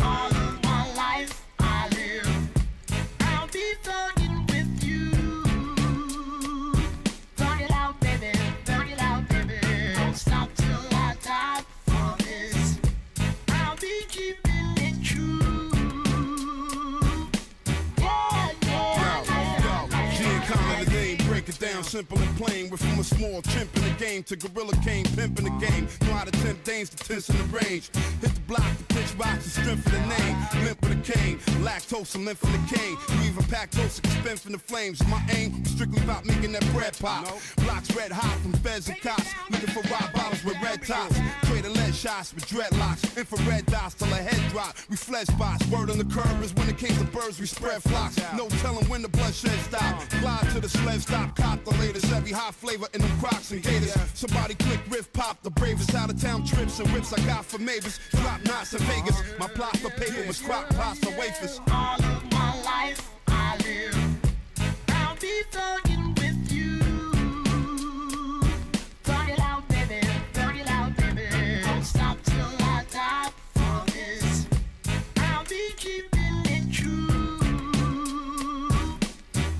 All of my life I live. I'll be thugging with you. Thug it out, baby. Thug it out, baby. Don't stop till I die for this. I'll be keeping it true. Yeah, yeah, yeah. G and Khan the name, break it down simple and plain. We're from a small chimp in the game to gorilla king, pimp in the game. Know how to tempt dames to tense in the range. Hit the block, the pitch rocks, the strength of the name. Limp with a cane, lactose and lymph in the cane. You even pack toast and spin from the flames. My aim strictly about making that bread pop. Blocks red hot from feds and cops. Looking for rock bottles with red tops. Trading lead shots with dreadlocks. Infrared dots till a head drop. We flesh spots. Word on the curb is when it came to birds, we spread flocks. No telling when the bloodshed stop. Glide to the sled stop, cop the latest. Every hot flavor in them crocs and gators. Somebody click riff pop. The bravest out of town trips and whips I got for Mavis. Drop knots in Vegas. My plot for paper was crock pasta wafers. All of my life I live. I'll be thugging with you. Thug it out, baby. Thug it out, baby. Don't stop till I die for this. I'll be keeping it true.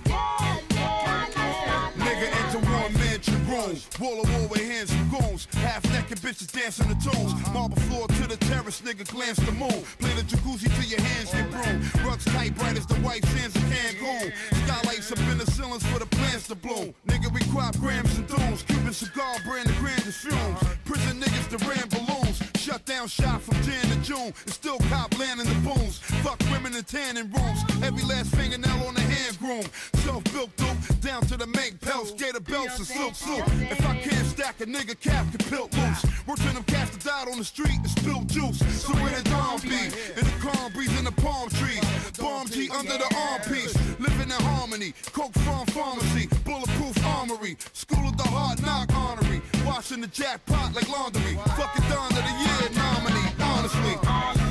Yeah, yeah, yeah. Nigga enter one mansion room. Wall to wall with hands and goons. Half naked bitches dancing the tunes. Marble floor to the terrace, nigga glance the moon. Play the jacuzzi till your hands get broom. Rugs tight, bright as the white sands of Cancun. Skylights up in the ceilings for the plants to bloom. Nigga, we crop grams and dooms. Cuban cigar brand the grandest fumes. Prison niggas that ran balloons. Shut down shop from Jan to June. And still cop land in the booms. Fuck women in tanning rooms. Every last fingernail on the hand groom. Self-built dope down to the make pelts. Gator belts and silk suit. If a nigga cap can pilt loose. Work to them cats that died on the street and spilled juice. So where the dawn be? In the calm breeze in the palm trees. Bomb G under the armpiece. Living in harmony. Coke farm pharmacy. Bulletproof armory. School of the hard knock honorary. Washing the jackpot like laundry. Fucking Don of the year nominee. Honestly.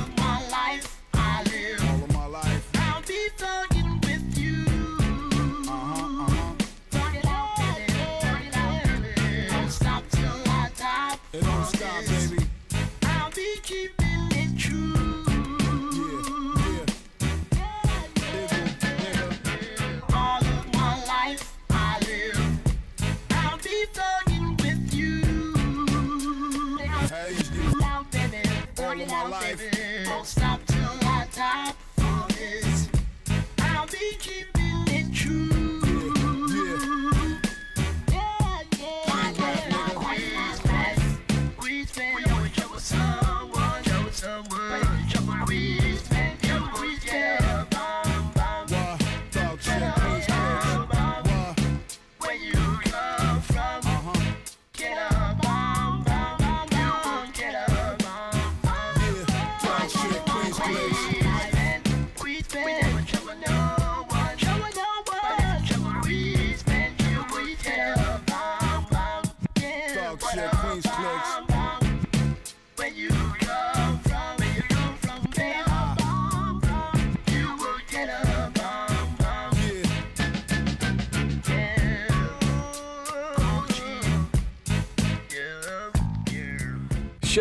Hey, out, baby. It my life. Don't stop till I die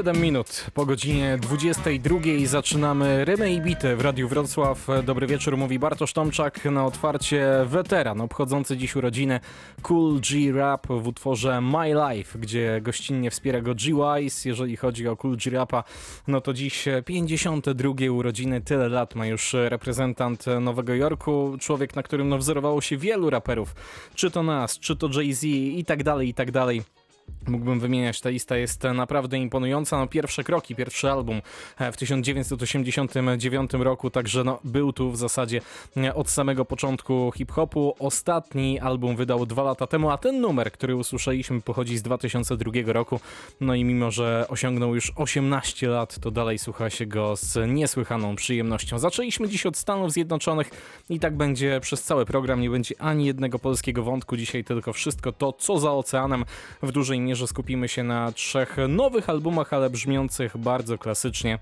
7 minut po godzinie 22 zaczynamy Rymy i Bity w Radiu Wrocław. Dobry wieczór, mówi Bartosz Tomczak. Na otwarcie weteran obchodzący dziś urodziny Cool G Rap w utworze My Life, gdzie gościnnie wspiera go G-Wise. Jeżeli chodzi o Cool G Rapa, no to dziś 52 urodziny. Tyle lat ma już reprezentant Nowego Jorku. Człowiek, na którym no, wzorowało się wielu raperów. Czy to nas, czy to Jay-Z i tak dalej, i tak dalej. Mógłbym wymieniać, ta lista jest naprawdę imponująca. No, pierwsze kroki, pierwszy album e, w 1989 roku, także no, był tu w zasadzie e, od samego początku hip-hopu. Ostatni album wydał dwa lata temu, a ten numer, który usłyszeliśmy, pochodzi z 2002 roku. No i mimo, że osiągnął już 18 lat, to dalej słucha się go z niesłychaną przyjemnością. Zaczęliśmy dziś od Stanów Zjednoczonych i tak będzie przez cały program. Nie będzie ani jednego polskiego wątku dzisiaj, tylko wszystko to, co za oceanem. W dużej mierze skupimy się na trzech nowych albumach, ale brzmiących bardzo klasycznie.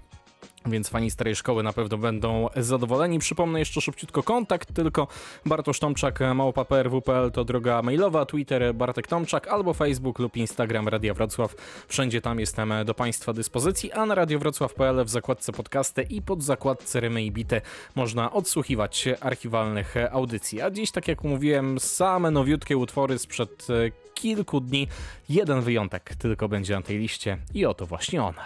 Więc fani starej szkoły na pewno będą zadowoleni. Przypomnę jeszcze szybciutko kontakt, tylko Bartosz Tomczak, małpa.prw.pl to droga mailowa, Twitter Bartek Tomczak albo Facebook lub Instagram Radia Wrocław. Wszędzie tam jestem do Państwa dyspozycji, a na radiowrocław.pl w zakładce podcasty i pod zakładce Rymy i Bite można odsłuchiwać archiwalnych audycji. A dziś, tak jak mówiłem, same nowiutkie utwory sprzed e, kilku dni. Jeden wyjątek tylko będzie na tej liście i oto właśnie one.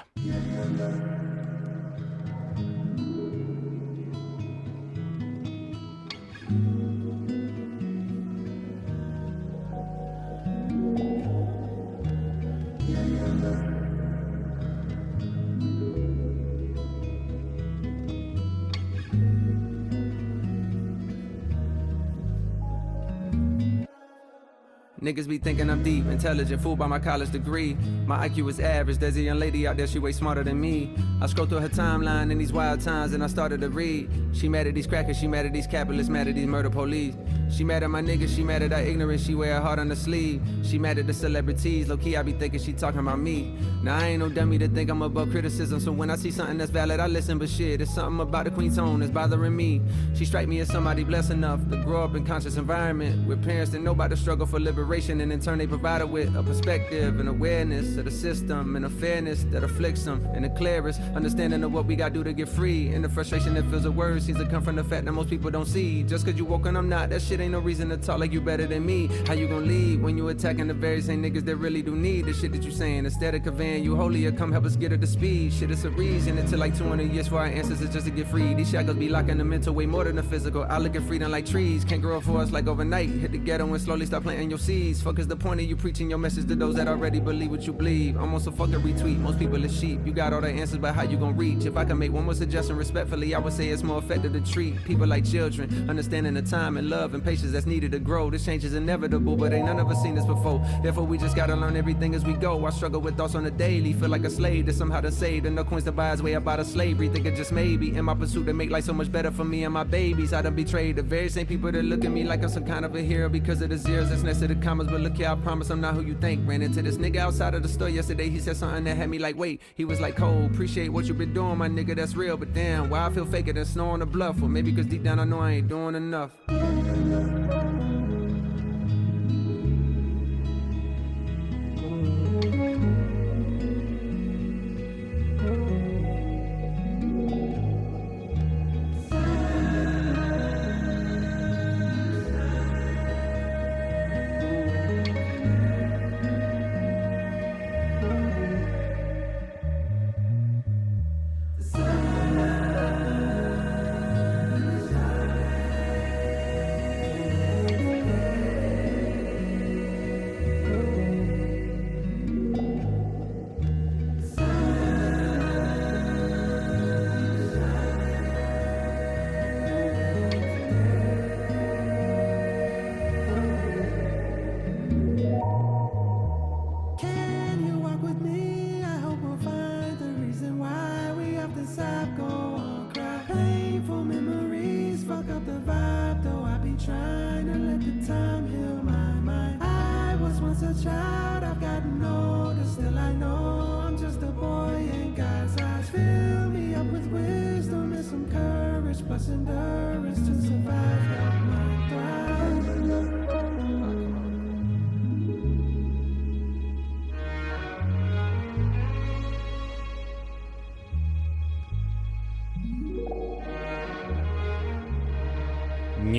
Niggas be thinking I'm deep, intelligent, fooled by my college degree. My IQ is average, there's a young lady out there, she way smarter than me. I scroll through her timeline in these wild times and I started to read. She mad at these crackers, she mad at these capitalists, mad at these murder police. She mad at my niggas, she mad at our ignorance, she wear her heart on her sleeve. She mad at the celebrities, low key I be thinking she talking about me. Now I ain't no dummy to think I'm above criticism, so when I see something that's valid, I listen, but shit, it's something about the queen's tone that's bothering me. She strike me as somebody blessed enough to grow up in conscious environment with parents that know about the struggle for liberation, and in turn they provide her with a perspective and awareness of the system and a fairness that afflicts them, and the clearest understanding of what we gotta do to get free, and the frustration that fills the words seems to come from the fact that most people don't see. Just cause you woke and I'm not, that shit ain't no reason to talk like you better than me. How you gonna lead when you attacking the very same niggas that really do need the shit that you saying? Instead of conveying you holier, come help us get her to speed. Shit, it's a reason until like 200 years for our ancestors just to get free. These shackles be locking the mental way more than the physical. I look at freedom like trees, can't grow for us like overnight. Hit the ghetto and slowly start planting your seeds. Fuck is the point of you preaching your message to those that already believe what you believe? I'm almost a fucking retweet. Most people is sheep. You got all the answers, but how you gonna reach? If I can make one more suggestion respectfully, I would say it's more effective to treat people like children, understanding the time and love and patience that's needed to grow. This change is inevitable, but ain't none of us seen this before. Therefore, we just gotta learn everything as we go. I struggle with thoughts on the daily, feel like a slave to somehow to save. And no coins to buy his way up out of slavery. Think it just maybe in my pursuit to make life so much better for me and my babies. I done betrayed the very same people that look at me like I'm some kind of a hero because of the zeros that's next to the commas. But look here, I promise I'm not who you think. Ran into this nigga outside of the store yesterday. He said something that had me like, wait. He was like, Cole, appreciate what you been doing, my nigga. That's real. But damn, why I feel faker than snow on the bluff? Or maybe cause deep down I know I ain't doing enough.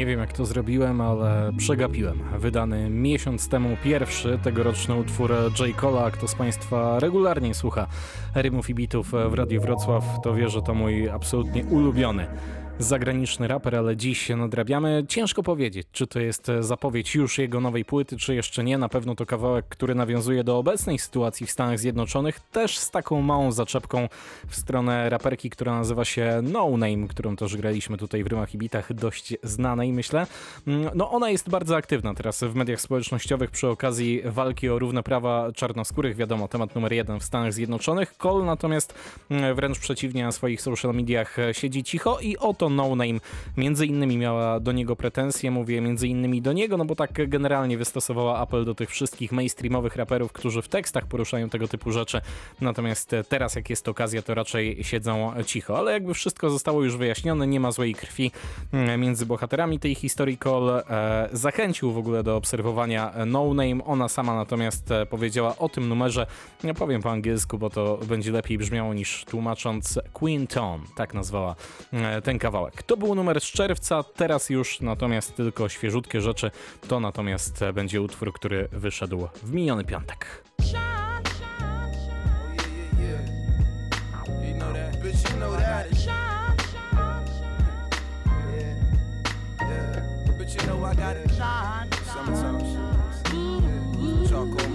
Nie wiem jak to zrobiłem, ale przegapiłem. Wydany miesiąc temu pierwszy tegoroczny utwór J. Cola. Kto z Państwa regularnie słucha rymów i bitów w Radiu Wrocław, to wie, że to mój absolutnie ulubiony zagraniczny raper, ale dziś nadrabiamy. Ciężko powiedzieć, czy to jest zapowiedź już jego nowej płyty, czy jeszcze nie. Na pewno to kawałek, który nawiązuje do obecnej sytuacji w Stanach Zjednoczonych, też z taką małą zaczepką w stronę raperki, która nazywa się No Name, którą też graliśmy tutaj w rymach i bitach, dość znanej myślę. Mm, No ona jest bardzo aktywna teraz w mediach społecznościowych przy okazji walki o równe prawa czarnoskórych, wiadomo, temat numer jeden w Stanach Zjednoczonych. Cole natomiast mm, wręcz przeciwnie na swoich social mediach siedzi cicho i oto to No Name. Między innymi miała do niego pretensje, mówię między innymi do niego, no bo tak generalnie wystosowała Apple do tych wszystkich mainstreamowych raperów, którzy w tekstach poruszają tego typu rzeczy, natomiast teraz jak jest okazja, to raczej siedzą cicho, ale jakby wszystko zostało już wyjaśnione, nie ma złej krwi między bohaterami tej historii. Cole e, zachęcił w ogóle do obserwowania No Name, ona sama natomiast e, powiedziała o tym numerze, ja powiem po angielsku, bo to będzie lepiej brzmiało niż tłumacząc Quinton, tak nazwała e, ten kawałek. To był numer z czerwca, teraz już natomiast tylko świeżutkie rzeczy, to natomiast będzie utwór, który wyszedł w miniony piątek. You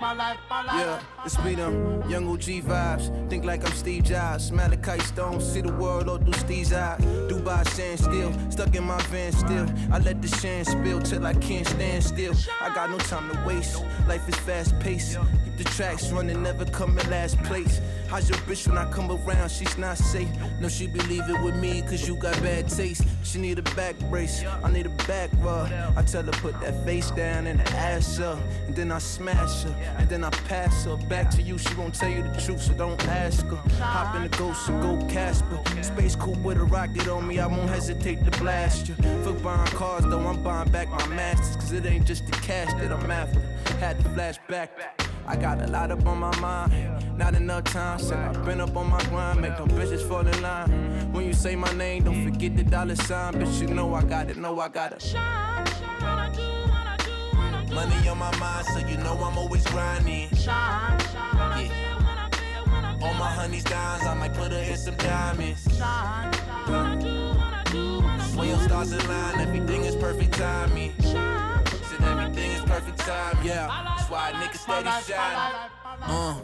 Yeah, it's be them young OG vibes. Think like I'm Steve Jobs. Malachi Stone, see the world all through Steve's eyes. Dubai stand still, stuck in my van still. I let the shine spill till I can't stand still. I got no time to waste. Life is fast paced. Keep the tracks running, never come in last place. How's your bitch when I come around? She's not safe. No, she be leaving with me cause you got bad taste. She need a back brace, I need a back rub. I tell her put that face down and the ass up. And then I smash her, and then I pass her back to you. She won't tell you the truth, so don't ask her. Hop in the ghost and go Casper. Space coupe with a rocket on me, I won't hesitate to blast you. Fuck buying cars though, I'm buying back my masters. Cause it ain't just the cash that I'm after. Had to flash back. I got a lot up on my mind, not enough time. Said I've been up on my grind, make them bitches fall in line. When you say my name, don't forget the dollar sign. Bitch, you know I got it, know I got it. Money on my mind, so you know I'm always grinding. Yeah. All my honeys dimes, I might put her in some diamonds. Swing stars align, everything is perfect timing. Said everything is perfect time, yeah. That's why niggas steady shine. Uh.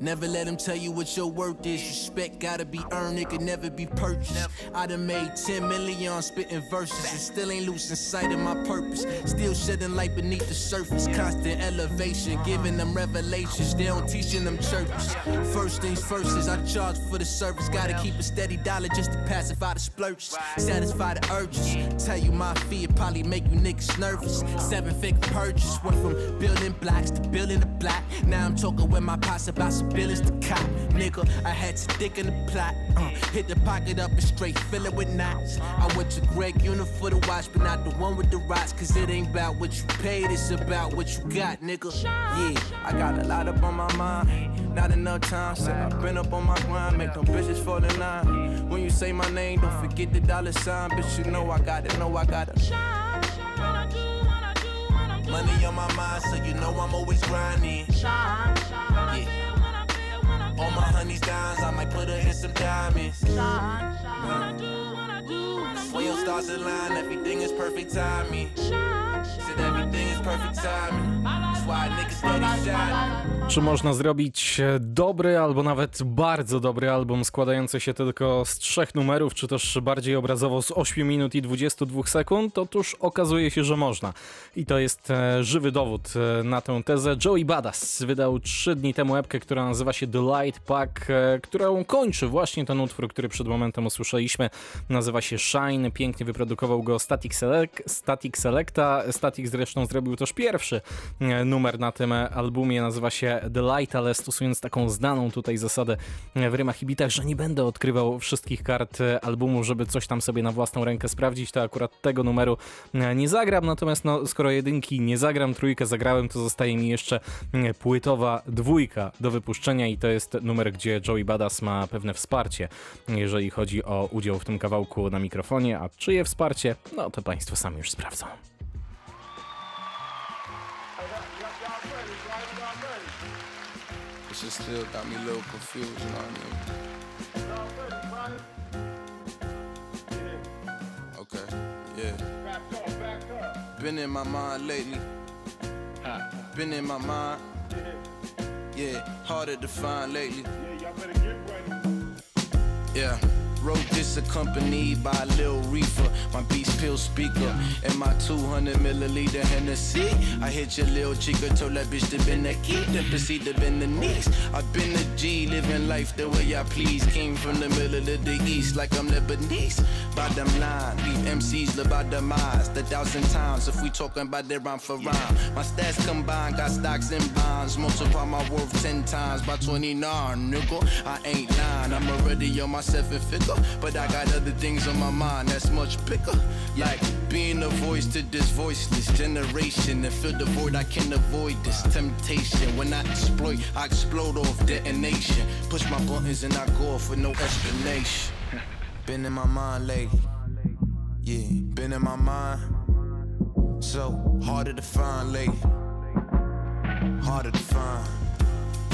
Never let them tell you what your worth is. Respect gotta be earned, it could never be purchased. I done made 10 million on spitting verses and still ain't losing sight of my purpose. Still shedding light beneath the surface, constant elevation, giving them revelations. They don't teach in them churches. First things first is I charge for the service. Gotta keep a steady dollar just to pacify the splurges, satisfy the urges. Tell you my fee, it probably make you niggas nervous. Seven figure purchase went from building blocks to building a block. Now I'm talking with my posse about some billions the cop. Nigga, I had to stick in the plot. Uh, hit the pocket up and straight fill it with knots. I went to Greg Yuna for the watch, but not the one with the rocks. Cause it ain't about what you paid, it's about what you got, nigga. Yeah, I got a lot up on my mind. Not enough time, said I've been up on my grind. Make them bitches fall in line. When you say my name, don't forget the dollar sign. Bitch, you know I got it, know I got it. Money on my mind, so you know I'm always grinding. Yeah. All my honeys dimes, I might put her in some diamonds. When your stars align, everything is perfect timing. Said everything is perfect timing. Czy można zrobić e, dobry albo nawet bardzo dobry album składający się tylko z trzech numerów, czy też bardziej obrazowo z 8 minut i 22 sekund? Otóż okazuje się, że można. I to jest e, żywy dowód e, na tę tezę. Joey Badass wydał 3 dni temu epkę, która nazywa się The Light Pack, którą kończy właśnie ten utwór, który przed momentem usłyszeliśmy. Nazywa się Shine, pięknie wyprodukował go Static, Select, Static Selecta. Static zresztą zrobił też pierwszy e, numer na tym albumie, nazywa się The Light, ale stosując taką znaną tutaj zasadę w rymach i bitach, że nie będę odkrywał wszystkich kart albumu, żeby coś tam sobie na własną rękę sprawdzić, to akurat tego numeru nie zagram, natomiast no, skoro jedynki nie zagram, trójkę zagrałem, to zostaje mi jeszcze płytowa dwójka do wypuszczenia i to jest numer, gdzie Joey Badass ma pewne wsparcie, jeżeli chodzi o udział w tym kawałku na mikrofonie, a czyje wsparcie, no to Państwo sami już sprawdzą. It just still got me a little confused, you know what I mean? Okay, yeah. Been in my mind lately. Been in my mind. Yeah, harder to find lately. Yeah. Wrote this accompanied by Lil Reefer, my Beats Pill speaker, and my 200 milliliter Hennessy. I hit your Lil Chica, told that bitch to bend the key, that to to bend the knees. I've been a G, living life the way I please. Came from the middle of the east like I'm Lebanese. Bottom line, leave MCs live by demise. The thousand times if we talking about their rhyme for rhyme. My stats combined, got stocks and bonds. Multiply my worth 10 times by 29, nigga. I ain't lying, I'm already on my 750. But I got other things on my mind that's much bigger. Like being a voice to this voiceless generation. And fill the void, I can't avoid this temptation. When I exploit, I explode off detonation. Push my buttons and I go off with no explanation. Been in my mind lately. Yeah, been in my mind. So harder to find lately. Harder to find.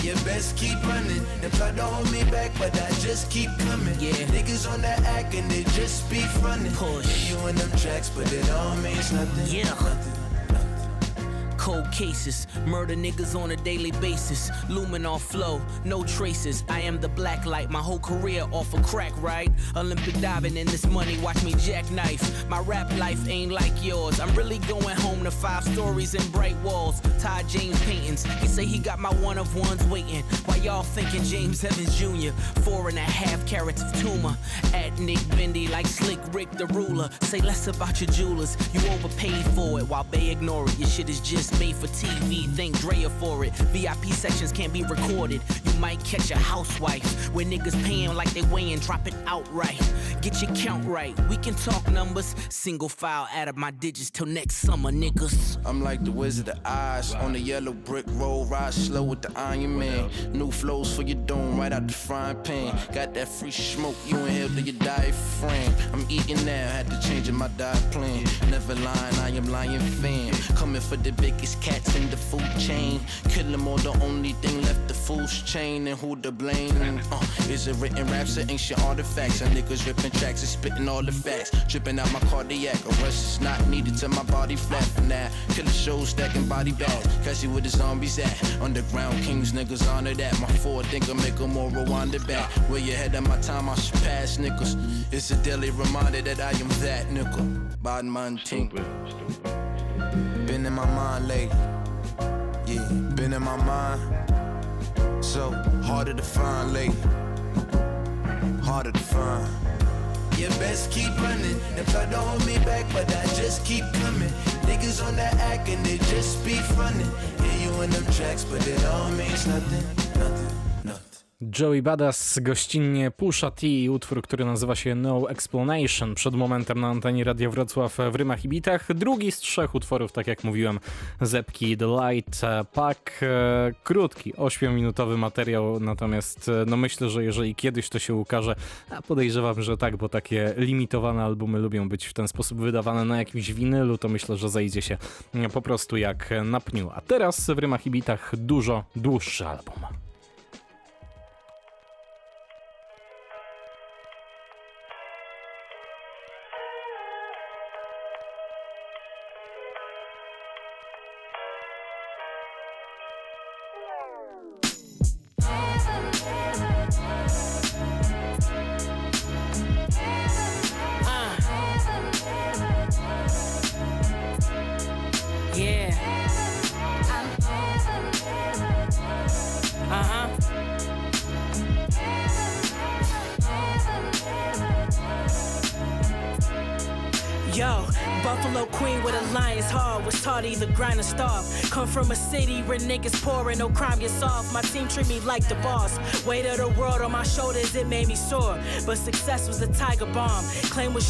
You best keep running. They try to hold me back, but I just keep coming. Yeah. Niggas on that act and they just be fronting. Push. You in them tracks, but it all means nothing. Yeah. Nothing. Cold cases, murder niggas on a daily basis. Luminol flow, no traces. I am the black light, my whole career off a crack, right? Olympic diving in this money, watch me jackknife. My rap life ain't like yours. I'm really going home to five stories and bright walls. Ty James paintings, he say he got my one of ones waiting. While y'all thinking James Evans Jr., four and a half carats of tumor. At Nick Bendy, like Slick Rick the ruler. Say less about your jewelers, you overpaid for it. While they ignore it, your shit is just made for TV. Thank Drea for it. VIP sections can't be recorded. You might catch a housewife where niggas paying like they weighing, drop it outright. Get your count right. We can talk numbers. Single file out of my digits till next summer, niggas. I'm like the Wizard of Oz on the yellow brick road, ride slow with the Iron Man. New flows for your dome right out the frying pan. Got that free smoke, you inhale to your diaphragm. I'm eating now, had to change my diet plan. Never lying, I am lying fan. Coming for the biggest cats in the food chain. Kill them all, the only thing left the food's chain. And who to blame? Uh, is it written raps or ancient artifacts? And niggas ripping tracks and spitting all the facts. Dripping out my cardiac, arrest is not needed till my body flat now. Killer shows stacking body bags. Catch you with the zombies at. Underground kings, niggas honor that. My forward thinker make a more Rwanda back. Where you head of my time, I should pass niggas. It's a daily reminder that I am that nigga. Bad man ting. Been in my mind lately. Yeah, been in my mind. So harder to find lately. Harder to find. You best keep running. They to hold me back, but I just keep coming. Niggas on that act and they just be fronting. Yeah, you in them tracks, but it all means nothing, nothing. Joey Badass gościnnie Pusha T i utwór, który nazywa się No Explanation przed momentem na antenie Radia Wrocław w Rymach i Bitach. Drugi z trzech utworów, tak jak mówiłem, Zepki The Light Pack. E, Krótki, 8-minutowy materiał, natomiast e, no myślę, że jeżeli kiedyś to się ukaże, a podejrzewam, że tak, bo takie limitowane albumy lubią być w ten sposób wydawane na jakimś winylu, to myślę, że zajdzie się e, po prostu jak na pniu. A teraz w Rymach i Bitach dużo dłuższy album.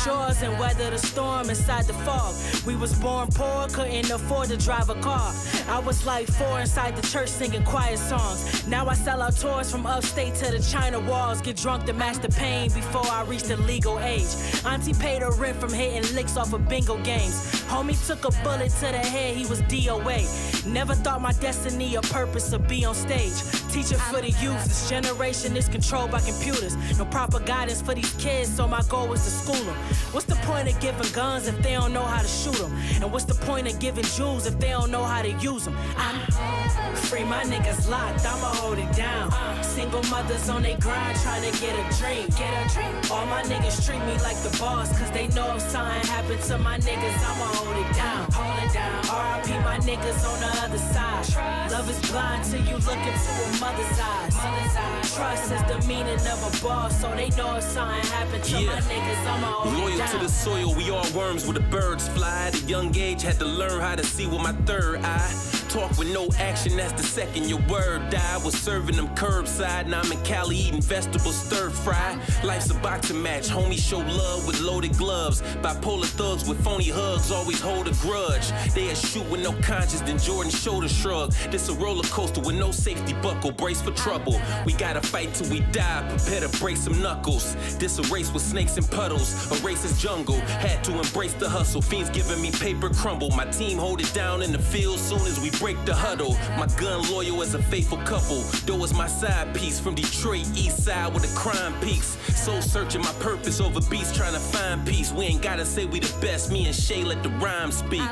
Yours and weather the storm inside the fog. We was born poor, couldn't afford to drive a car. I was like four inside the church singing quiet songs. Now I sell out tours from upstate to the China walls. Get drunk to match the pain before I reach the legal age. Auntie paid her rent from hitting licks off of bingo games. Homie took a bullet to the head, he was DOA. Never thought my destiny or purpose would be on stage. Teaching for the youth, this generation is controlled by computers. No proper guidance for these kids, so my goal was to school them. What's the point of giving guns if they don't know how to shoot them? And what's the point of giving jewels if they don't know how to use them? I'm free, my niggas locked, I'ma hold it down. Single mothers on their grind trying to get a dream. Get a dream. All my niggas treat me like the boss, cause they know if something happened to my niggas, I'ma hold it down. Hold it down. RIP my niggas on the other side. Love is blind till you look into a mother's eyes. Trust is the meaning of a boss, so they know if something happened to my Yeah. niggas, I'ma hold it Loyal down. to the soil, we all worms where the birds fly. At a young age, had to learn how to see with my third eye. Talk with no action, that's the second your word die. Was serving them curbside, now I'm in Cali eating vegetables stir fry. Life's a boxing match, homies show love with loaded gloves. Bipolar thugs with phony hugs always hold a grudge. They a shoot with no conscience, then Jordan shoulder shrug. This a roller coaster with no safety buckle, brace for trouble. We gotta fight till we die, prepare to break some knuckles. This a race with snakes and puddles, a racist jungle. Had to embrace the hustle, fiends giving me paper crumble. My team hold it down in the field soon as we break the huddle. My gun loyal as a faithful couple. Though is my side piece from Detroit, east side where the crime peaks. Soul searching my purpose over beats, trying to find peace. We ain't gotta say we the best, me and Che let the rhyme speak.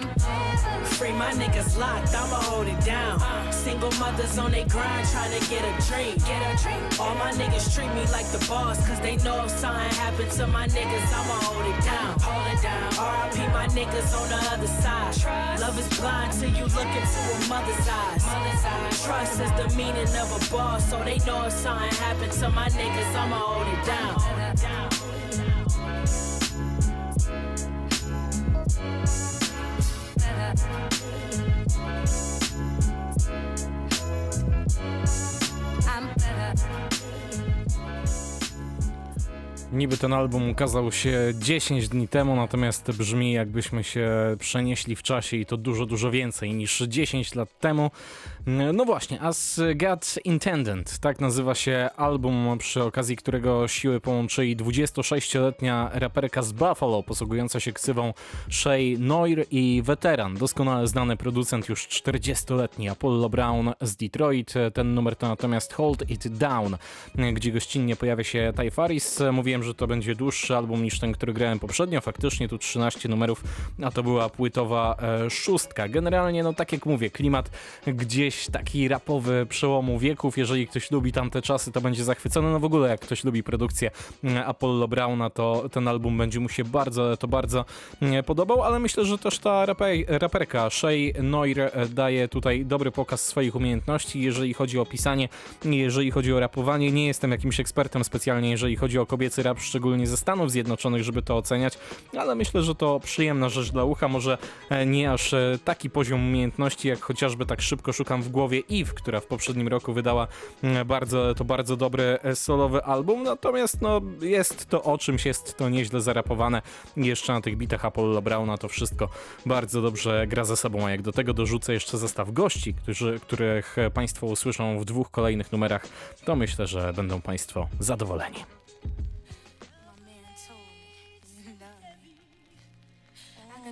Free my niggas locked, I'ma hold it down. Single mothers on their grind trying to get a dream. Get a dream. All my niggas treat me like the boss, cause they know if something happened to my niggas, I'ma hold it down. Hold it down. RIP my niggas on the other side. Love is blind till you look into a mother's eyes. Trust is the meaning of a boss, so they know if something happened to my niggas, I'ma hold it down. Niby ten album ukazał się 10 dni temu, natomiast brzmi jakbyśmy się przenieśli w czasie i to dużo, dużo więcej niż 10 lat temu. No właśnie, As God Intended, tak nazywa się album, przy okazji którego siły połączyli 26-letnia raperka z Buffalo, posługująca się ksywą Shay Noir i weteran, doskonale znany producent już 40-letni Apollo Brown z Detroit. Ten numer to natomiast Hold It Down, gdzie gościnnie pojawia się Ty Faris. Mówiłem, że to będzie dłuższy album niż ten, który grałem poprzednio. Faktycznie tu 13 numerów, a to była płytowa e, szóstka. Generalnie, no tak jak mówię, klimat gdzieś taki rapowy przełomu wieków. Jeżeli ktoś lubi tamte czasy, to będzie zachwycony. No w ogóle, jak ktoś lubi produkcję mm, Apollo Browna, to ten album będzie mu się bardzo, to bardzo mm, podobał, ale myślę, że też ta raper, raperka Shay Noir e, daje tutaj dobry pokaz swoich umiejętności, jeżeli chodzi o pisanie, jeżeli chodzi o rapowanie. Nie jestem jakimś ekspertem specjalnie, jeżeli chodzi o kobiecy rap, szczególnie ze Stanów Zjednoczonych, żeby to oceniać, ale myślę, że to przyjemna rzecz dla ucha. Może e, nie aż e, taki poziom umiejętności, jak chociażby tak szybko szukam w głowie Eve, która w poprzednim roku wydała mm, bardzo, to bardzo dobry e, solowy album, natomiast no, jest to o czymś, jest to nieźle zarapowane. Jeszcze na tych bitach Apollo Browna to wszystko bardzo dobrze gra ze sobą, a jak do tego dorzucę jeszcze zestaw gości, którzy, których Państwo usłyszą w dwóch kolejnych numerach, to myślę, że będą Państwo zadowoleni.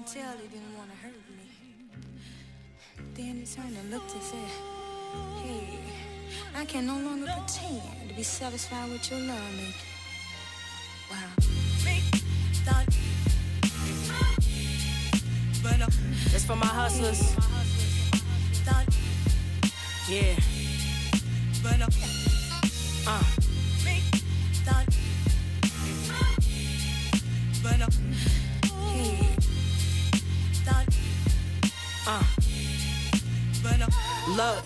Can tell he didn't want to hurt me. Then he turned and looked and said, Hey, I can no longer pretend to be satisfied with your love making. Wow. It's for my hustlers. Yeah. uh, but, thought, Uh. but, uh, Look,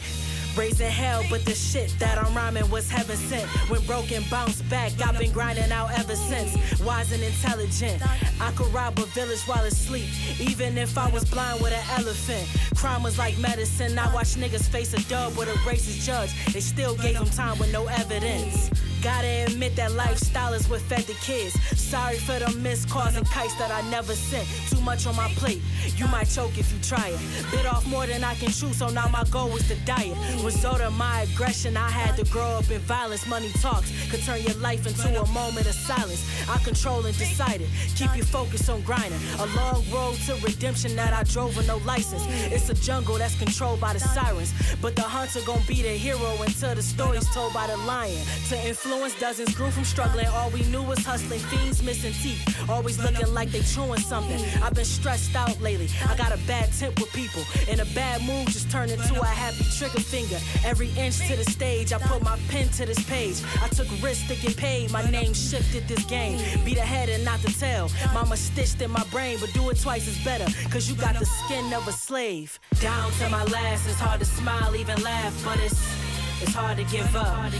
raising hell, but the shit that I'm rhyming was heaven sent. When broken, bounce back. I've been grinding out ever since. Wise and intelligent. I could rob a village while asleep, even if I was blind with an elephant. Crime was like medicine. I watch niggas face a dub with a racist judge. They still gave him time with no evidence. Gotta admit that lifestyle is what fed the kids. Sorry for the missed calls and kites that I never sent. Too much on my plate. You might choke if you try it. Bit off more than I can chew, so now my goal is to diet. Result of my aggression, I had to grow up in violence. Money talks could turn your life into a moment of silence. I control and decided. Keep you focused on grinding. A long road to redemption that I drove with no license. It's a jungle that's controlled by the sirens. But the hunter gon' be the hero until the story's told by the lion. To influence dozens, grew from struggling. All we knew was hustling. Fiends missing teeth. Always looking like they chewing something. I've been stressed out lately. I got a bad temp with people. In a bad mood, just turn into a happy trigger finger. Every inch to the stage, I put my pen to this page. I took risks to get paid. My name shifted this game. Be the head and not the tail. Mama stitched in my brain, but do it twice is better. Cause you got the skin of a slave. Down to my last, it's hard to smile, even laugh, but it's it's hard to give up.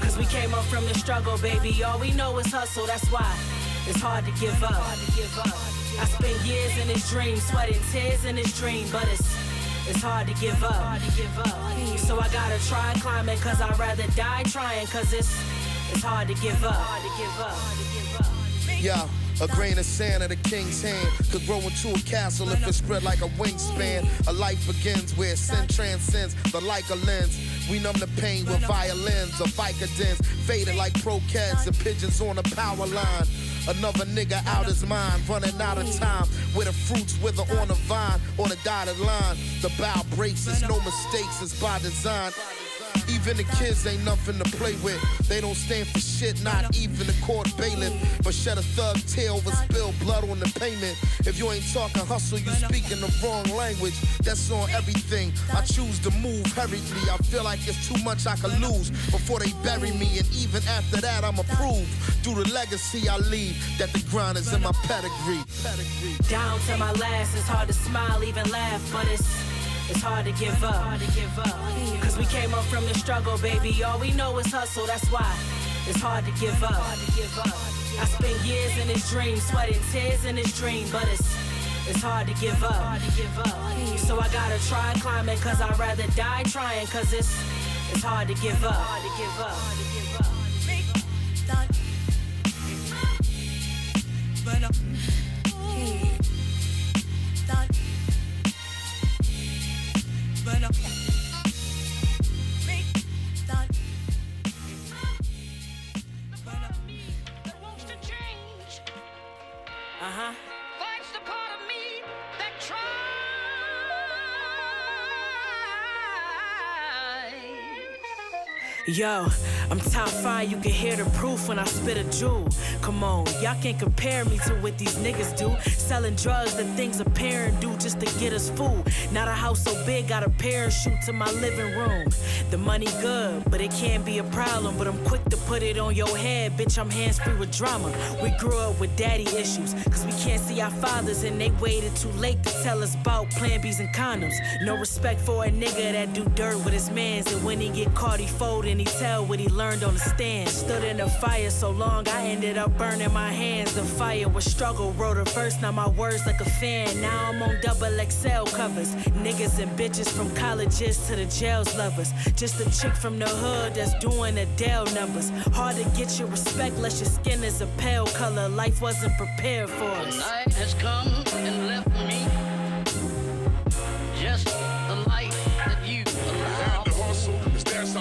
Cause we came up from the struggle, baby. All we know is hustle, that's why it's hard to give up. I spent years in this dream, sweating tears in this dream, but it's it's hard to give up. So I gotta try climbing, cause I'd rather die trying, cause it's it's hard to give up. Yeah. A grain of sand in a king's hand could grow into a castle if it spread like a wingspan. A life begins where sin transcends the like a lens. We numb the pain with violins or Vicodins, faded like croquettes and pigeons on a power line. Another nigga out his mind, running out of time. Where the fruits wither on a vine, on a dotted line. The bow braces, no mistakes, it's by design. Even the kids ain't nothing to play with. They don't stand for shit, not even the court bailiff. But shed a thug tear over spilled blood on the payment. If you ain't talking hustle, you speaking the wrong language. That's on everything. I choose to move hurriedly. I feel like it's too much I could lose before they bury me. And even after that, I'm approved. Through the legacy I leave, that the grind is in my pedigree. Down to my last, it's hard to smile, even laugh, but it's it's hard to give up. Cause we came up from the struggle, baby. All we know is hustle, that's why it's hard to give up. I spent years in this dream, sweating tears in this dream, but it's it's hard to give up. So I gotta try climbing, cause I'd rather die trying, cause it's it's hard to give up. But I'm I'm thought, But a me that wants to change. Uh huh. Yo, I'm top five, you can hear the proof when I spit a jewel. Come on, y'all can't compare me to what these niggas do. Selling drugs, the things a parent do just to get us food. Not a house so big, got a parachute to my living room. The money good, but it can be a problem. But I'm quick to put it on your head, bitch. I'm hands free with drama. We grew up with daddy issues, cause we can't see our fathers and they waited too late to tell us about plan B's and condoms. No respect for a nigga that do dirt with his mans, and when he get caught, he fold and he tell what he learned on the stand. Stood in the fire so long, I ended up burning my hands. The fire was struggle, wrote a verse, now my words like a fan. Now I'm on double XL covers. Niggas and bitches from colleges to the jails lovers. Just a chick from the hood that's doing the Adele numbers. Hard to get your respect, unless your skin is a pale color. Life wasn't prepared for us. The night has come and left me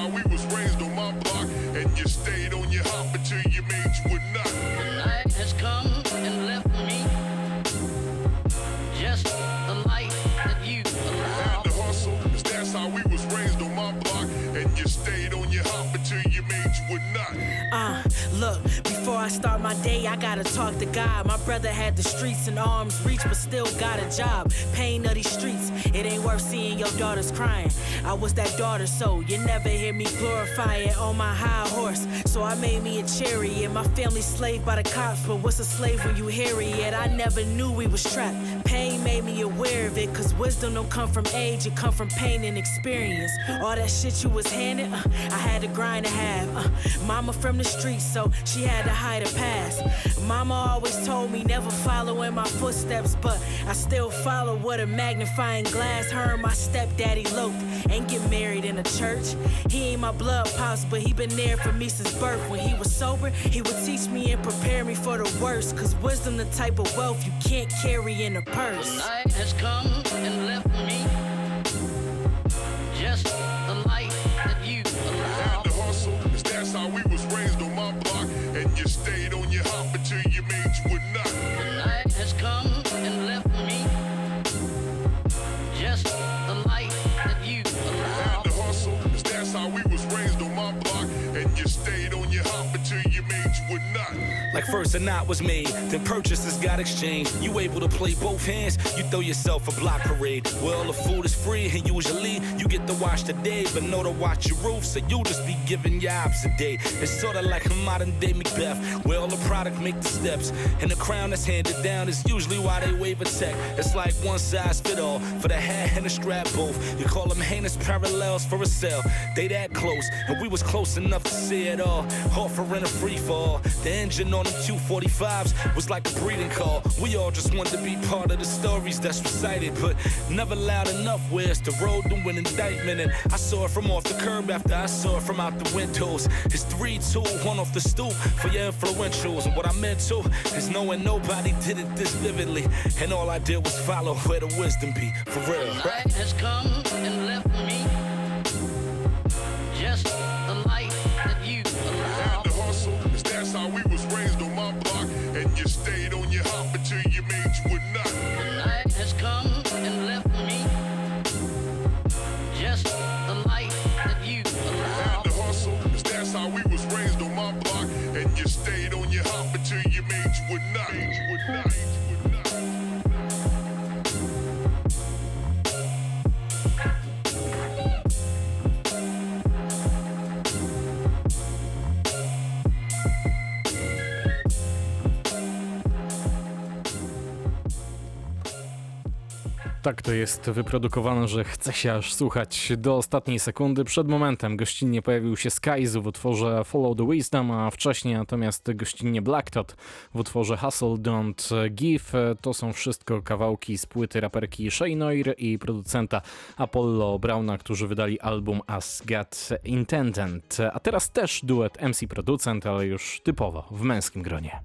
how we was raised on my block. And you stayed on your hop until you made you would not. night has come and left me just the light that you allowed. Had to hustle, 'cause that's how we was raised on my block. And you stayed on your hop until you made you would not. Uh, look, before I start my day, I gotta talk to God. My brother had the streets in arms reach, but still got a job. Pain of these streets, it ain't worth seeing your daughters crying. I was that daughter, so you never hear me glorify it on my high horse. So I made me a chariot. My family slave by the cops, but what's a slave when you hear it? I never knew we was trapped. Pain made me aware of it, cause wisdom don't come from age, it come from pain and experience. All that shit you was handed, uh, I had to grind to have have. Uh, mama from the streets, so she had to hide her past. Mama always told me never follow in my footsteps, but I still follow with a magnifying glass. Her and my stepdaddy eloped, ain't get married in a church. He ain't my blood pops, but he been there for me since birth. When he was sober, he would teach me and prepare me for the worst. Cause wisdom the type of wealth you can't carry in a purse. The night has come and left me just the light that you allowed. Had to hustle, 'cause that's how we was raised you stayed on your hop until you made you not. Like first a knot was made, then purchases got exchanged. You able to play both hands, you throw yourself a block parade. Well, the food is free, and usually you get to watch the day, but no to watch your roof, so you just be giving your ops a day. It's sorta like a modern day Macbeth, where all the product make the steps, and the crown that's handed down is usually why they wave a tech. It's like one size fit all for the hat and the strap both. You call them heinous parallels for a sale. They that close, and we was close enough to see it all. Offering a free fall. The engine on them 245s was like a breeding call. We all just wanted to be part of the stories that's recited, but never loud enough. Where's the road to an indictment? And I saw it from off the curb after I saw it from out the windows. It's 3 2 1 off the stoop for your influentials. And what I meant to is knowing nobody did it this vividly. And all I did was follow where the wisdom be. For real. The night has come and left me you stayed on your hop until you made you would not. The night has come and left me just the light that you allowed. Had to hustle, 'cause that's how we was raised on my block. And you stayed on your hop until you made you would not. Made you would not. Tak to jest wyprodukowane, że chce się aż słuchać do ostatniej sekundy. Przed momentem gościnnie pojawił się Skies w utworze Follow the Wisdom, a wcześniej natomiast gościnnie Black Tot w utworze Hustle Don't Give. To są wszystko kawałki z płyty raperki Shay Noir i producenta Apollo Browna, którzy wydali album As God Intended. A teraz też duet MC Producent, ale już typowo w męskim gronie.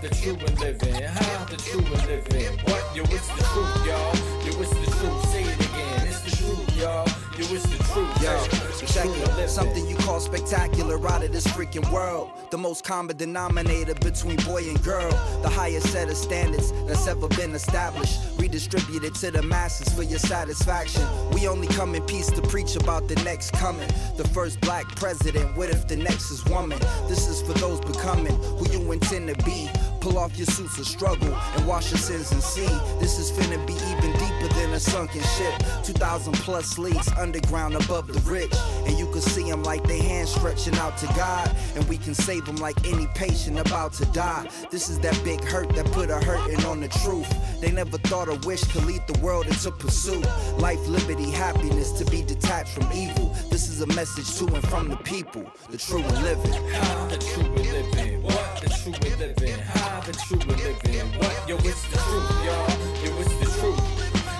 The true we living? How the true we living? What? Yo, it's the truth, y'all. Yo, it's the truth. Say it again. It's the truth, y'all. Yo, it's the truth. Yo, It's check true we it. Something you call spectacular out of this freaking world. The most common denominator between boy and girl. The highest set of standards that's ever been established. Redistributed to the masses for your satisfaction. We only come in peace to preach about the next coming. The first black president. What if the next is woman? This is for those becoming who you intend to be. Pull off your suits of struggle and wash your sins and see. This is finna be even deeper than a sunken ship. 2,000 plus leagues underground above the rich. And you can see them like they hands stretching out to God. And we can save them like any patient about to die. This is that big hurt that put a hurting on the truth. They never thought a wish could lead the world into pursuit. Life, liberty, happiness to be detached from evil. This is a message to and from the people. The true and living. The true we living? What the true we living? How the true we living? What? Yo, it's the truth, y'all. Yo, it's the truth.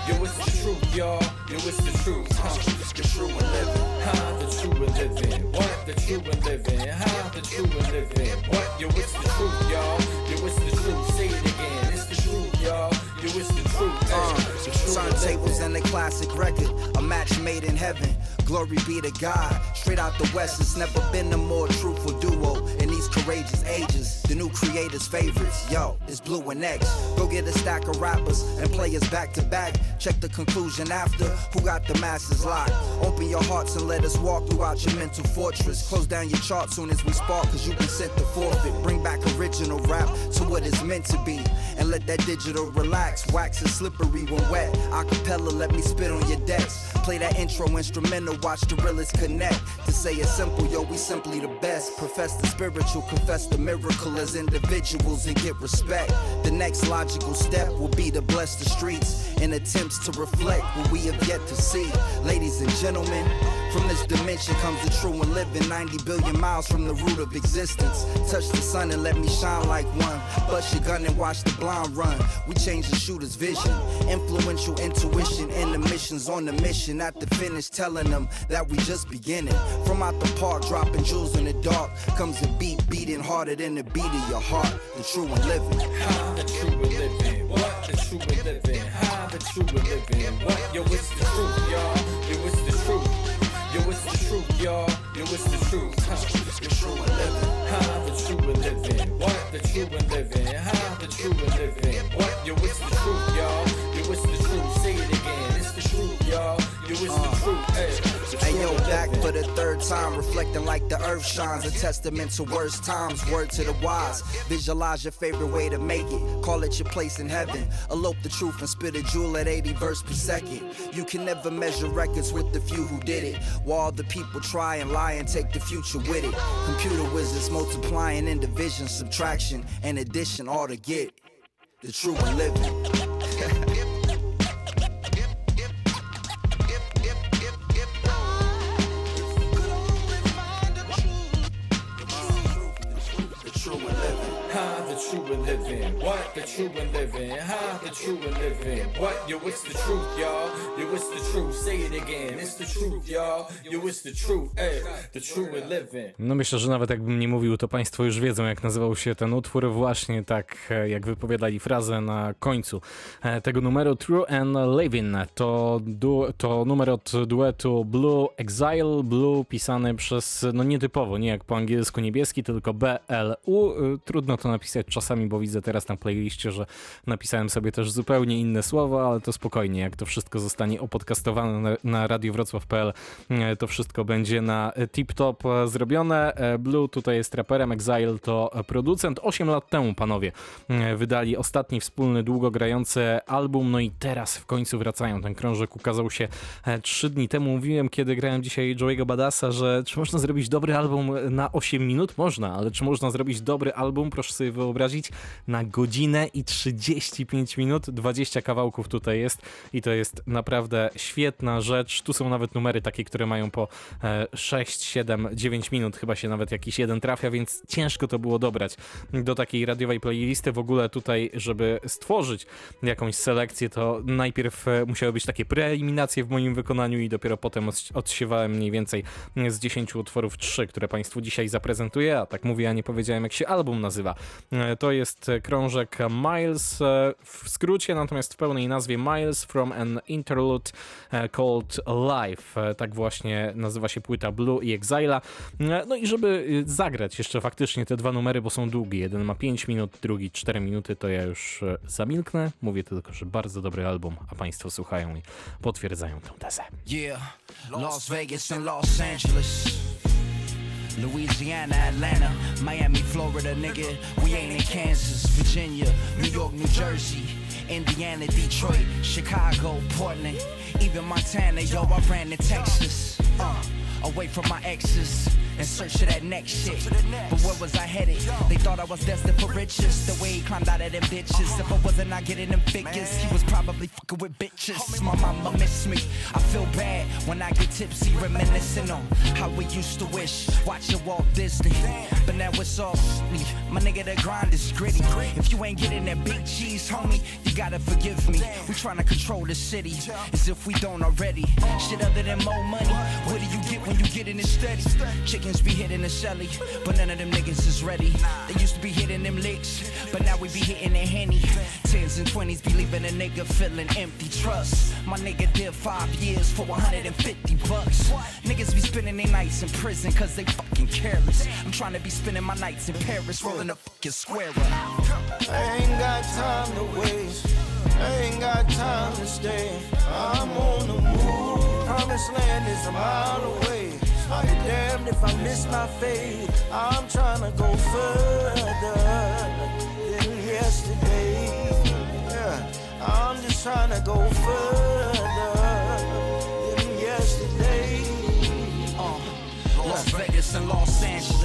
Yo, it's the truth, y'all. Yo, it's the truth. Huh. The true we living. How the true we living? What the true we living? How the true we living? What? Yo, it's the truth, y'all. Yo, it's the truth. Say it again. It's the truth, y'all. Yo, it's the truth. Uh, The true turntables and a classic record, a match made in heaven. Glory be to God. Straight out the west, it's never been a more truthful duo in these courageous ages. The new creators' favorites, yo, it's Blu and X. Go get a stack of rappers and play us back to back. Check the conclusion after. Who got the masses locked? Open your hearts and let us walk throughout your mental fortress. Close down your chart soon as we spark, cause you been sent to forfeit. Bring back original rap to what it's meant to be. And let that digital relax. Wax is slippery when wet. Acapella, let me spit on your decks. Play that intro instrumental, watch the realest connect. To say it simple, yo, we simply the best. Profess the spiritual, confess the miracle as individuals and get respect. The next logical step will be to bless the streets in attempts to reflect what we have yet to see. Ladies and gentlemen, from this dimension comes the true and living 90 billion miles from the root of existence. Touch the sun and let me shine like one. Bust your gun and watch the blind run. We change the shooter's vision. Influential intuition and the missions on the mission. At the finish, telling them that we just beginning. From out the park, dropping jewels in the dark. Comes a beat beating harder than the beat of your heart. The true and living. the true and living. What the true and living? How the true and living? What? Yo, it's the truth, y'all. Yo, it's the truth. Huh? The true and living. How the true and living? What? The true and living. How the true and living? What? Yo, it's the truth, y'all. Yo, it's the truth. Say it again. It's the truth, y'all. Yo, it's the uh. truth. Hey. Hey yo, back for the third time, reflecting like the earth shines. A testament to worst times, word to the wise. Visualize your favorite way to make it. Call it your place in heaven. Elope the truth and spit a jewel at 80 verse per second. You can never measure records with the few who did it. While the people try and lie and take the future with it. Computer wizards multiplying in division, subtraction, and addition, all to get the true and living. What the true and living? How the true and living? What? Yo, it's the truth, y'all. Yo, it's the truth. Say it again. It's the truth, y'all. Yo, it's the truth. The true and living. No myślę, że nawet jakbym nie mówił, to Państwo już wiedzą, jak nazywał się ten utwór. Właśnie tak, e, jak wypowiadali frazę na końcu e, tego numeru True and Living. To, du- to numer od duetu Blue Exile. Blue pisany przez, no nietypowo, nie jak po angielsku niebieski, tylko B-L-U. E, Trudno to napisać czasami, bo widzę teraz na playliście, że napisałem sobie też zupełnie inne słowa, ale to spokojnie, jak to wszystko zostanie opodcastowane na, na radiowrocław.pl, e, to wszystko będzie na tip-top e, zrobione. E, Blue tutaj jest raperem, Exile to producent. 8 lat temu, panowie, wydali ostatni wspólny, długo grający album, no i teraz w końcu wracają. Ten krążek ukazał się 3 dni temu. Mówiłem, kiedy grałem dzisiaj Joey'ego Badassa, że czy można zrobić dobry album na 8 minut? Można, ale czy można zrobić dobry album, proszę sobie wyobrazić, na godzinę i 35 minut? 20 kawałków tutaj jest i to jest naprawdę świetna rzecz. Tu są nawet numery takie, które mają po e, 6, 7, 9 minut, chyba się nawet jakiś jeden trafia, więc ciężko to było dobrać do takiej radiowej playlisty. W ogóle tutaj, żeby stworzyć jakąś selekcję, to najpierw e, musiały być takie preeliminacje w moim wykonaniu i dopiero potem odsiewałem mniej więcej z 10 utworów 3, które Państwu dzisiaj zaprezentuję, a tak mówię, ja nie powiedziałem jak się album nazywa. E, To jest e, krążek Miles w skrócie, natomiast w pełnej nazwie Miles from an Interlude e, called Life. E, Tak właśnie nazywa się płyta Blue i Exile'a. E, No i żeby zagrać jeszcze faktycznie te dwa numery, bo są długie. Jeden ma 5 minut, drugi 4 minuty, to ja już zamilknę. Mówię tylko, że bardzo dobry album, a Państwo słuchają i potwierdzają tę tezę. Yeah, Las Vegas and Los Angeles. Louisiana, Atlanta, Miami, Florida, nigga. We ain't in Kansas, Virginia, New York, New Jersey, Indiana, Detroit, Chicago, Portland, even Montana. Yo, I ran to Texas. Uh, away from my exes in search of that next shit. But where was I headed? They thought I was destined for riches. The way he climbed out of them bitches. If I wasn't not getting them figures, he was probably fucking with bitches. My mama miss me. I feel bad when I get tipsy, reminiscing on how we used to wish. Watching Walt Disney, but now it's all me. My nigga, the grind is gritty. If you ain't getting that big cheese, homie, you gotta forgive me. We tryna control the city as if we don't already. Shit other than more money. What do you get when you get in it steady? Chicken youngins be hitting the Shelly, but none of them niggas is ready. They used to be hitting them licks, but now we be hitting the Henny. Tens and twenties be leaving a nigga feeling empty trust. My nigga did five years for 150 bucks. Niggas be spending their nights in prison cause they fucking careless. I'm trying to be spending my nights in Paris, rolling a fucking square up. I ain't got time to waste. I ain't got time to stay. I'm on the move. Promised land is a mile away. Be damned if I miss my fate. I'm trying to go further than yesterday. Yeah, I'm just trying to go further than yesterday. Uh, Las Vegas and Los Angeles.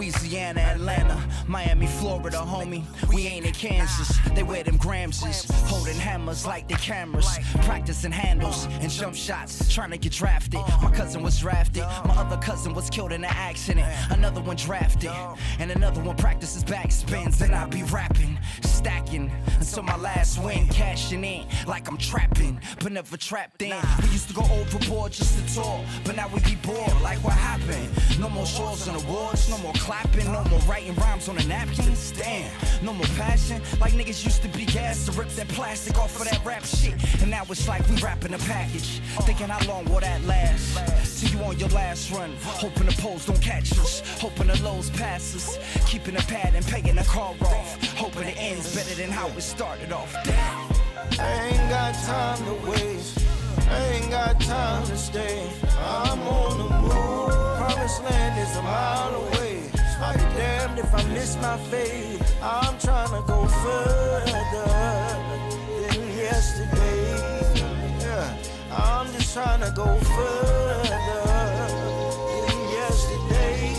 Louisiana, Atlanta, Miami, Florida, homie. We ain't in Kansas. They wear them Gramses, holding hammers like they cameras, practicing handles and jump shots, trying to get drafted. My cousin was drafted. My other cousin was killed in an accident. Another one drafted, and another one practices backspins. And I be rapping, stacking until my last win, cashing in like I'm trapping, but never trapped in. We used to go overboard just to talk, but now we be bored. Like what happened? No more shows and awards, no more clapping, no more writing rhymes on a napkin. Damn, no more passion. Like niggas used to be gas to rip that plastic off of that rap shit. And now it's like we wrapping a package. Thinking how long will that last? Till you on your last run. Hoping the poles don't catch us. Hoping the lows pass us. Keeping a pad and paying the car off. Hoping it ends better than how it started off. Damn. I ain't got time to waste. I ain't got time to stay. I'm on the move. Promised land is a mile away. I'll be damned if I miss my fate. I'm trying to go further than yesterday. Yeah, I'm just trying to go further than yesterday.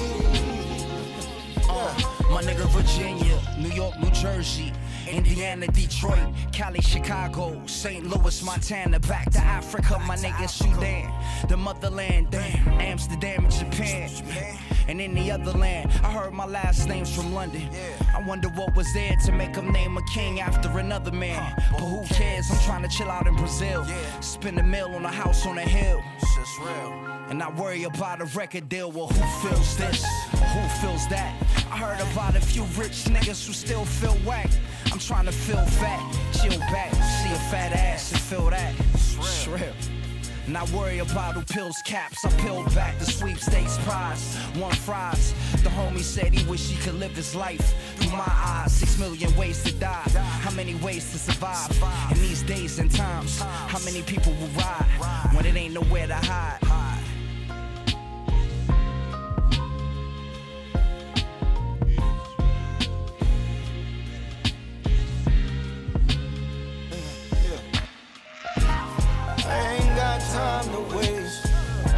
Uh, my nigga Virginia, New York, New Jersey, Indiana, Detroit, Cali, Chicago, St. Louis, Montana, back to Africa, my nigga Sudan, the motherland, damn, Amsterdam Japan. And in the other land, I heard my last name's from London. Yeah. I wonder what was there to make him name a king after another man. But who cares? I'm trying to chill out in Brazil. Yeah. Spend a mill on a house on a hill. And I worry about a record deal. Well, who feels this? Who feels that? I heard about a few rich niggas who still feel whack. I'm trying to feel fat, chill back, see a fat ass and feel that. Real. Not worry about who pills caps. I peeled back the sweepstakes prize. One fries. The homie said he wish he could live his life through my eyes. Six million ways to die. How many ways to survive? In these days and times, how many people will ride when it ain't nowhere to hide? Time to waste.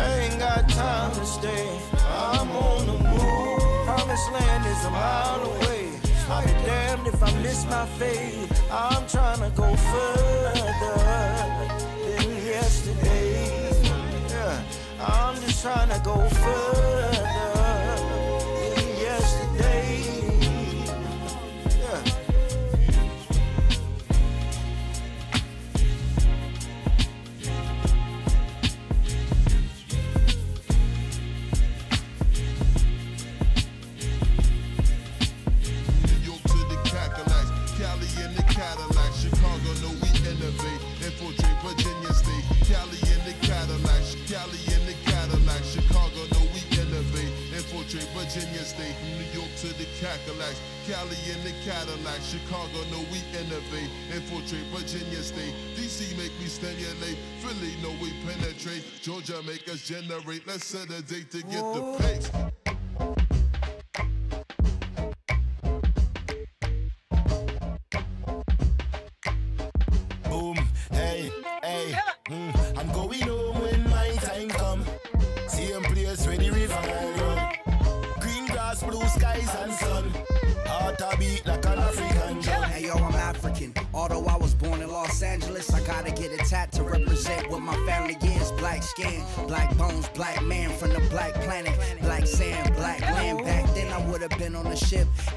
I ain't got time to stay. I'm on the move. Promised land is a mile away. I'll be damned if I miss my fate. I'm trying to go further than yesterday. Yeah, I'm just trying to go further set a date to get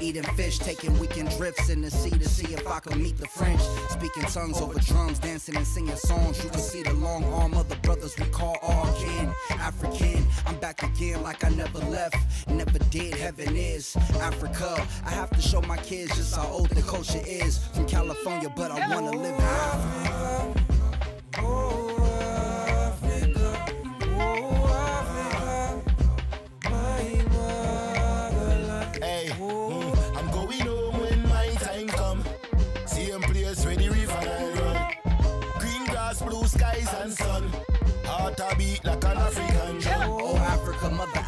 eating fish, taking weekend drifts in the sea to see if I could meet the French. Speaking tongues over drums, dancing and singing songs. You can see the long arm of the brothers we call all kin. African, I'm back again like I never left, never did. Heaven is Africa. I have to show my kids just how old the culture is. From California, but I wanna live in Africa.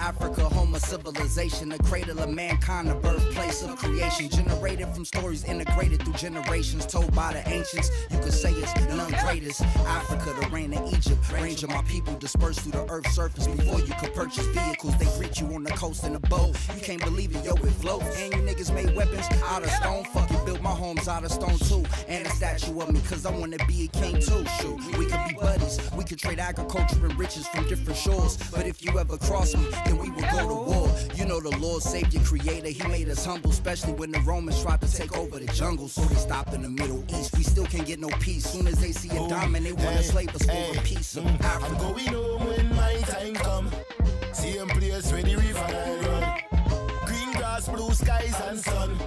Africa, home of civilization, the cradle of mankind, the birthplace of creation, generated from stories integrated through generations, told by the ancients. You could say it's none greatest. Africa, the reign of Egypt, range of my people dispersed through the earth's surface. Before you could purchase vehicles, they greet you on the coast in a boat. You can't believe it, yo, it floats. And you niggas made weapons out of stone. Fuck my homes out of stone too. And a statue of me, cause I wanna be a king too. Shoot, we could be buddies, we could trade agriculture and riches from different shores. But if you ever cross me, then we will go to war. You know the Lord Savior Creator, He made us humble, especially when the Romans tried to take over the jungle. So they stopped in the Middle East. We still can't get no peace. Soon as they see a oh, diamond, they wanna slave us for a piece of mm. Africa. I'm going home when my time come. Same place where the river I run. Green grass, blue skies and sun.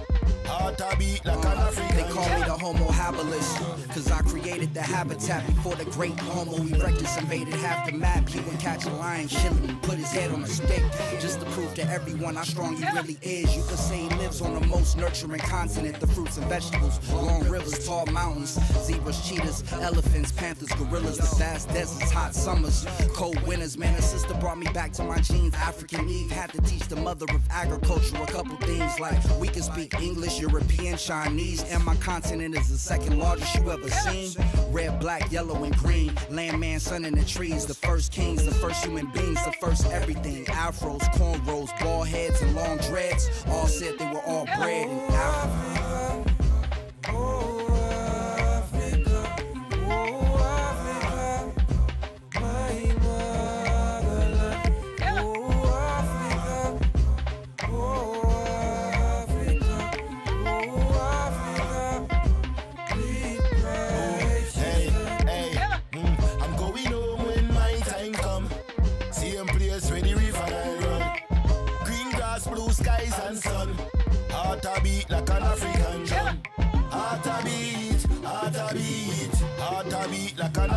Heart a beat like an African They call me the Homo habilis, cause I created the habitat before the great Homo erectus invaded half the map. He would catch a lion, him, and put his head on a stick, just to prove to everyone how strong he really is. You could say he lives on the most nurturing continent, the fruits and vegetables, long rivers, tall mountains, zebras, cheetahs, elephants, panthers, gorillas, the vast deserts, hot summers, cold winters. Man, a sister brought me back to my genes. African Eve had to teach the mother of agriculture a couple things like we can speak English, European, Chinese, and my continent is the second largest you ever seen. Red, black, yellow, and green. Land, man, sun and the trees. The first kings, the first human beings, the first everything. Afros, cornrows, bald heads, and long dreads. All said they were all bred in Africa.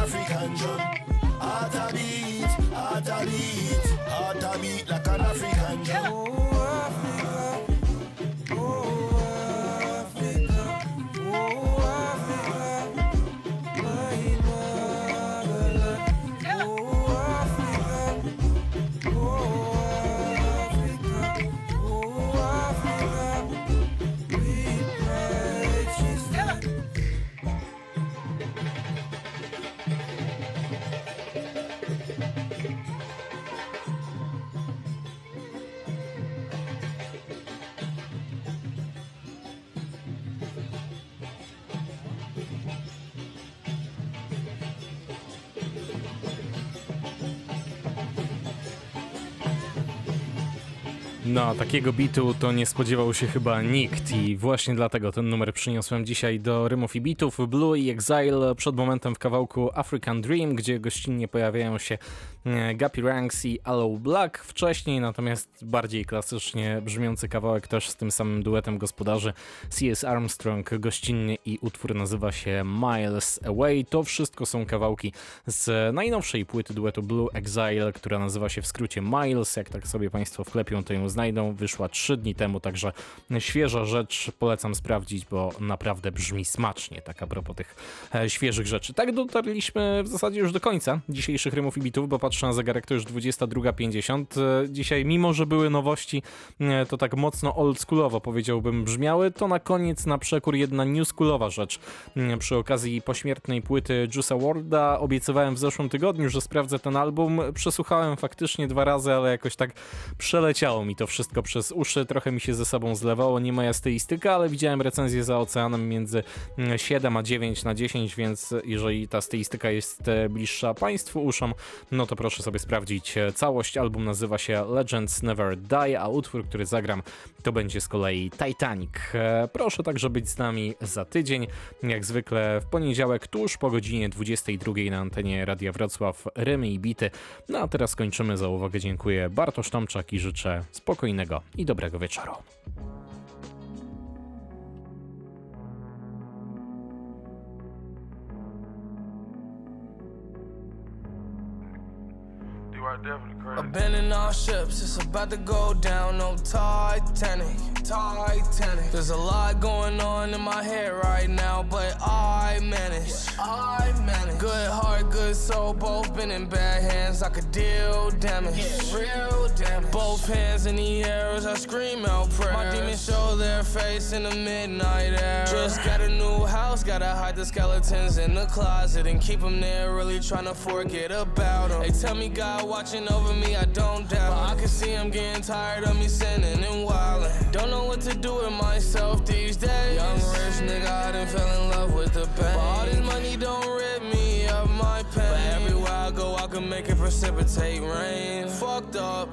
African drum. Heart a beat, heart a beat, No, takiego bitu to nie spodziewał się chyba nikt i właśnie dlatego ten numer przyniosłem dzisiaj do Rymów i Bitów. Blue i Exile przed momentem w kawałku African Dream, gdzie gościnnie pojawiają się Guppy Ranks i Allow Black. Wcześniej natomiast bardziej klasycznie brzmiący kawałek też z tym samym duetem gospodarzy C.S. Armstrong gościnnie i utwór nazywa się Miles Away. To wszystko są kawałki z najnowszej płyty duetu Blue Exile, która nazywa się w skrócie Miles. Jak tak sobie Państwo wklepią, to ją znajdą. Wyszła 3 dni temu, także świeża rzecz. Polecam sprawdzić, bo naprawdę brzmi smacznie. Tak a propos tych e, świeżych rzeczy. Tak dotarliśmy w zasadzie już do końca dzisiejszych rymów i bitów, bo patrzę na zegarek, to już 22.50. E, Dzisiaj, mimo że były nowości, e, to tak mocno oldschoolowo powiedziałbym brzmiały, to na koniec na przekór jedna newschoolowa rzecz. Mm, Przy okazji pośmiertnej płyty Juice'a Warda obiecywałem w zeszłym tygodniu, że sprawdzę ten album. Przesłuchałem faktycznie dwa razy, ale jakoś tak przeleciało mi to wszystko przez uszy, trochę mi się ze sobą zlewało, nie moja stylistyka, ale widziałem recenzję za oceanem między mm, 7 a 9 na 10, więc jeżeli ta stylistyka jest e, bliższa Państwu uszom, no to proszę proszę sobie sprawdzić e, całość. Album nazywa się Legends Never Die, a utwór, który zagram, to będzie z kolei Titanic. E, Proszę także być z nami za tydzień, jak zwykle w poniedziałek, tuż po godzinie 22 na antenie Radia Wrocław, Rymy i Bity. No a teraz kończymy. Za uwagę dziękuję Bartosz Tomczak i życzę spokojnego i dobrego wieczoru. Abandoning all ships, it's about to go down. No Titanic, Titanic. There's a lot going on in my head right now, but I manage. I manage. Good heart, good soul, both been in bad hands. I could deal damage, real damage. Both hands in the air as I scream out prayers. My demons show their face in the midnight air. Just got a new house, gotta hide the skeletons in the closet and keep them there. Really trying to forget about them. They tell me God watching over me, I don't doubt. But I can see I'm getting tired of me sinning and wildin'. Don't know what to do with myself these days. Young rich nigga, I done fell in love with the pain. But all this money don't rip me of my pain. But everywhere I go, I can make it precipitate rain. Fucked up,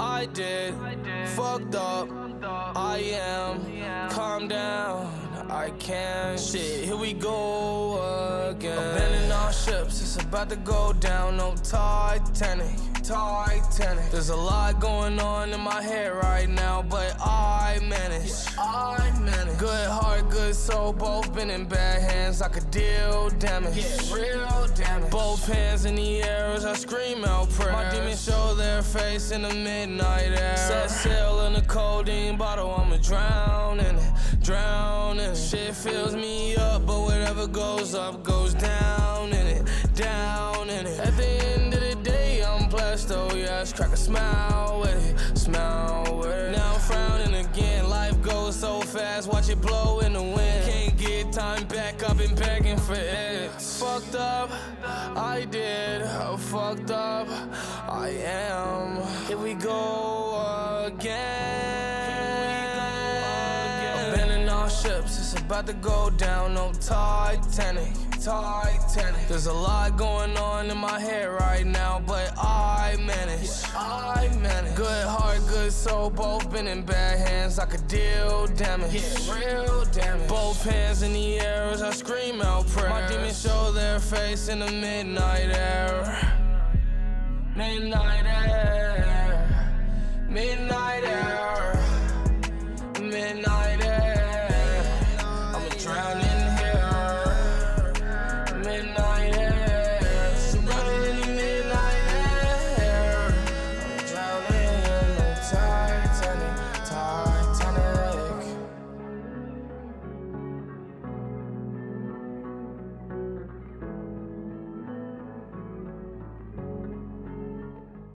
I did. Fucked up, I am. Calm down. I can't. Shit, here we go again. Abandoning all ships, it's about to go down. No Titanic, Titanic. There's a lot going on in my head right now, but I manage. I manage. Good heart, good soul, both been in bad hands. I could deal damage, real damage. Both hands in the air as I scream out prayers. My demons show their face in the midnight air. Set sail in a codeine bottle, I'ma drown in it, drown in it. Shit fills me up, but whatever goes up goes down in it, down in it. At the end I'm blessed, oh yes. Crack a smile with it, smile with it. Now I'm frowning again. Life goes so fast, watch it blow in the wind. Can't get time back, I've been begging for it. Fucked up, I did. Fucked up, I am. Here we go again. Abandoning all ships, it's about to go down. No Titanic, Titanic. There's a lot going on in my head right now, but I manage. I manage. Good heart, good soul, both been in bad hands. I could deal damage. Yeah, real damage. Both hands in the air as I scream out prayers. My demons show their face in the midnight air. Midnight air. Midnight air. Midnight.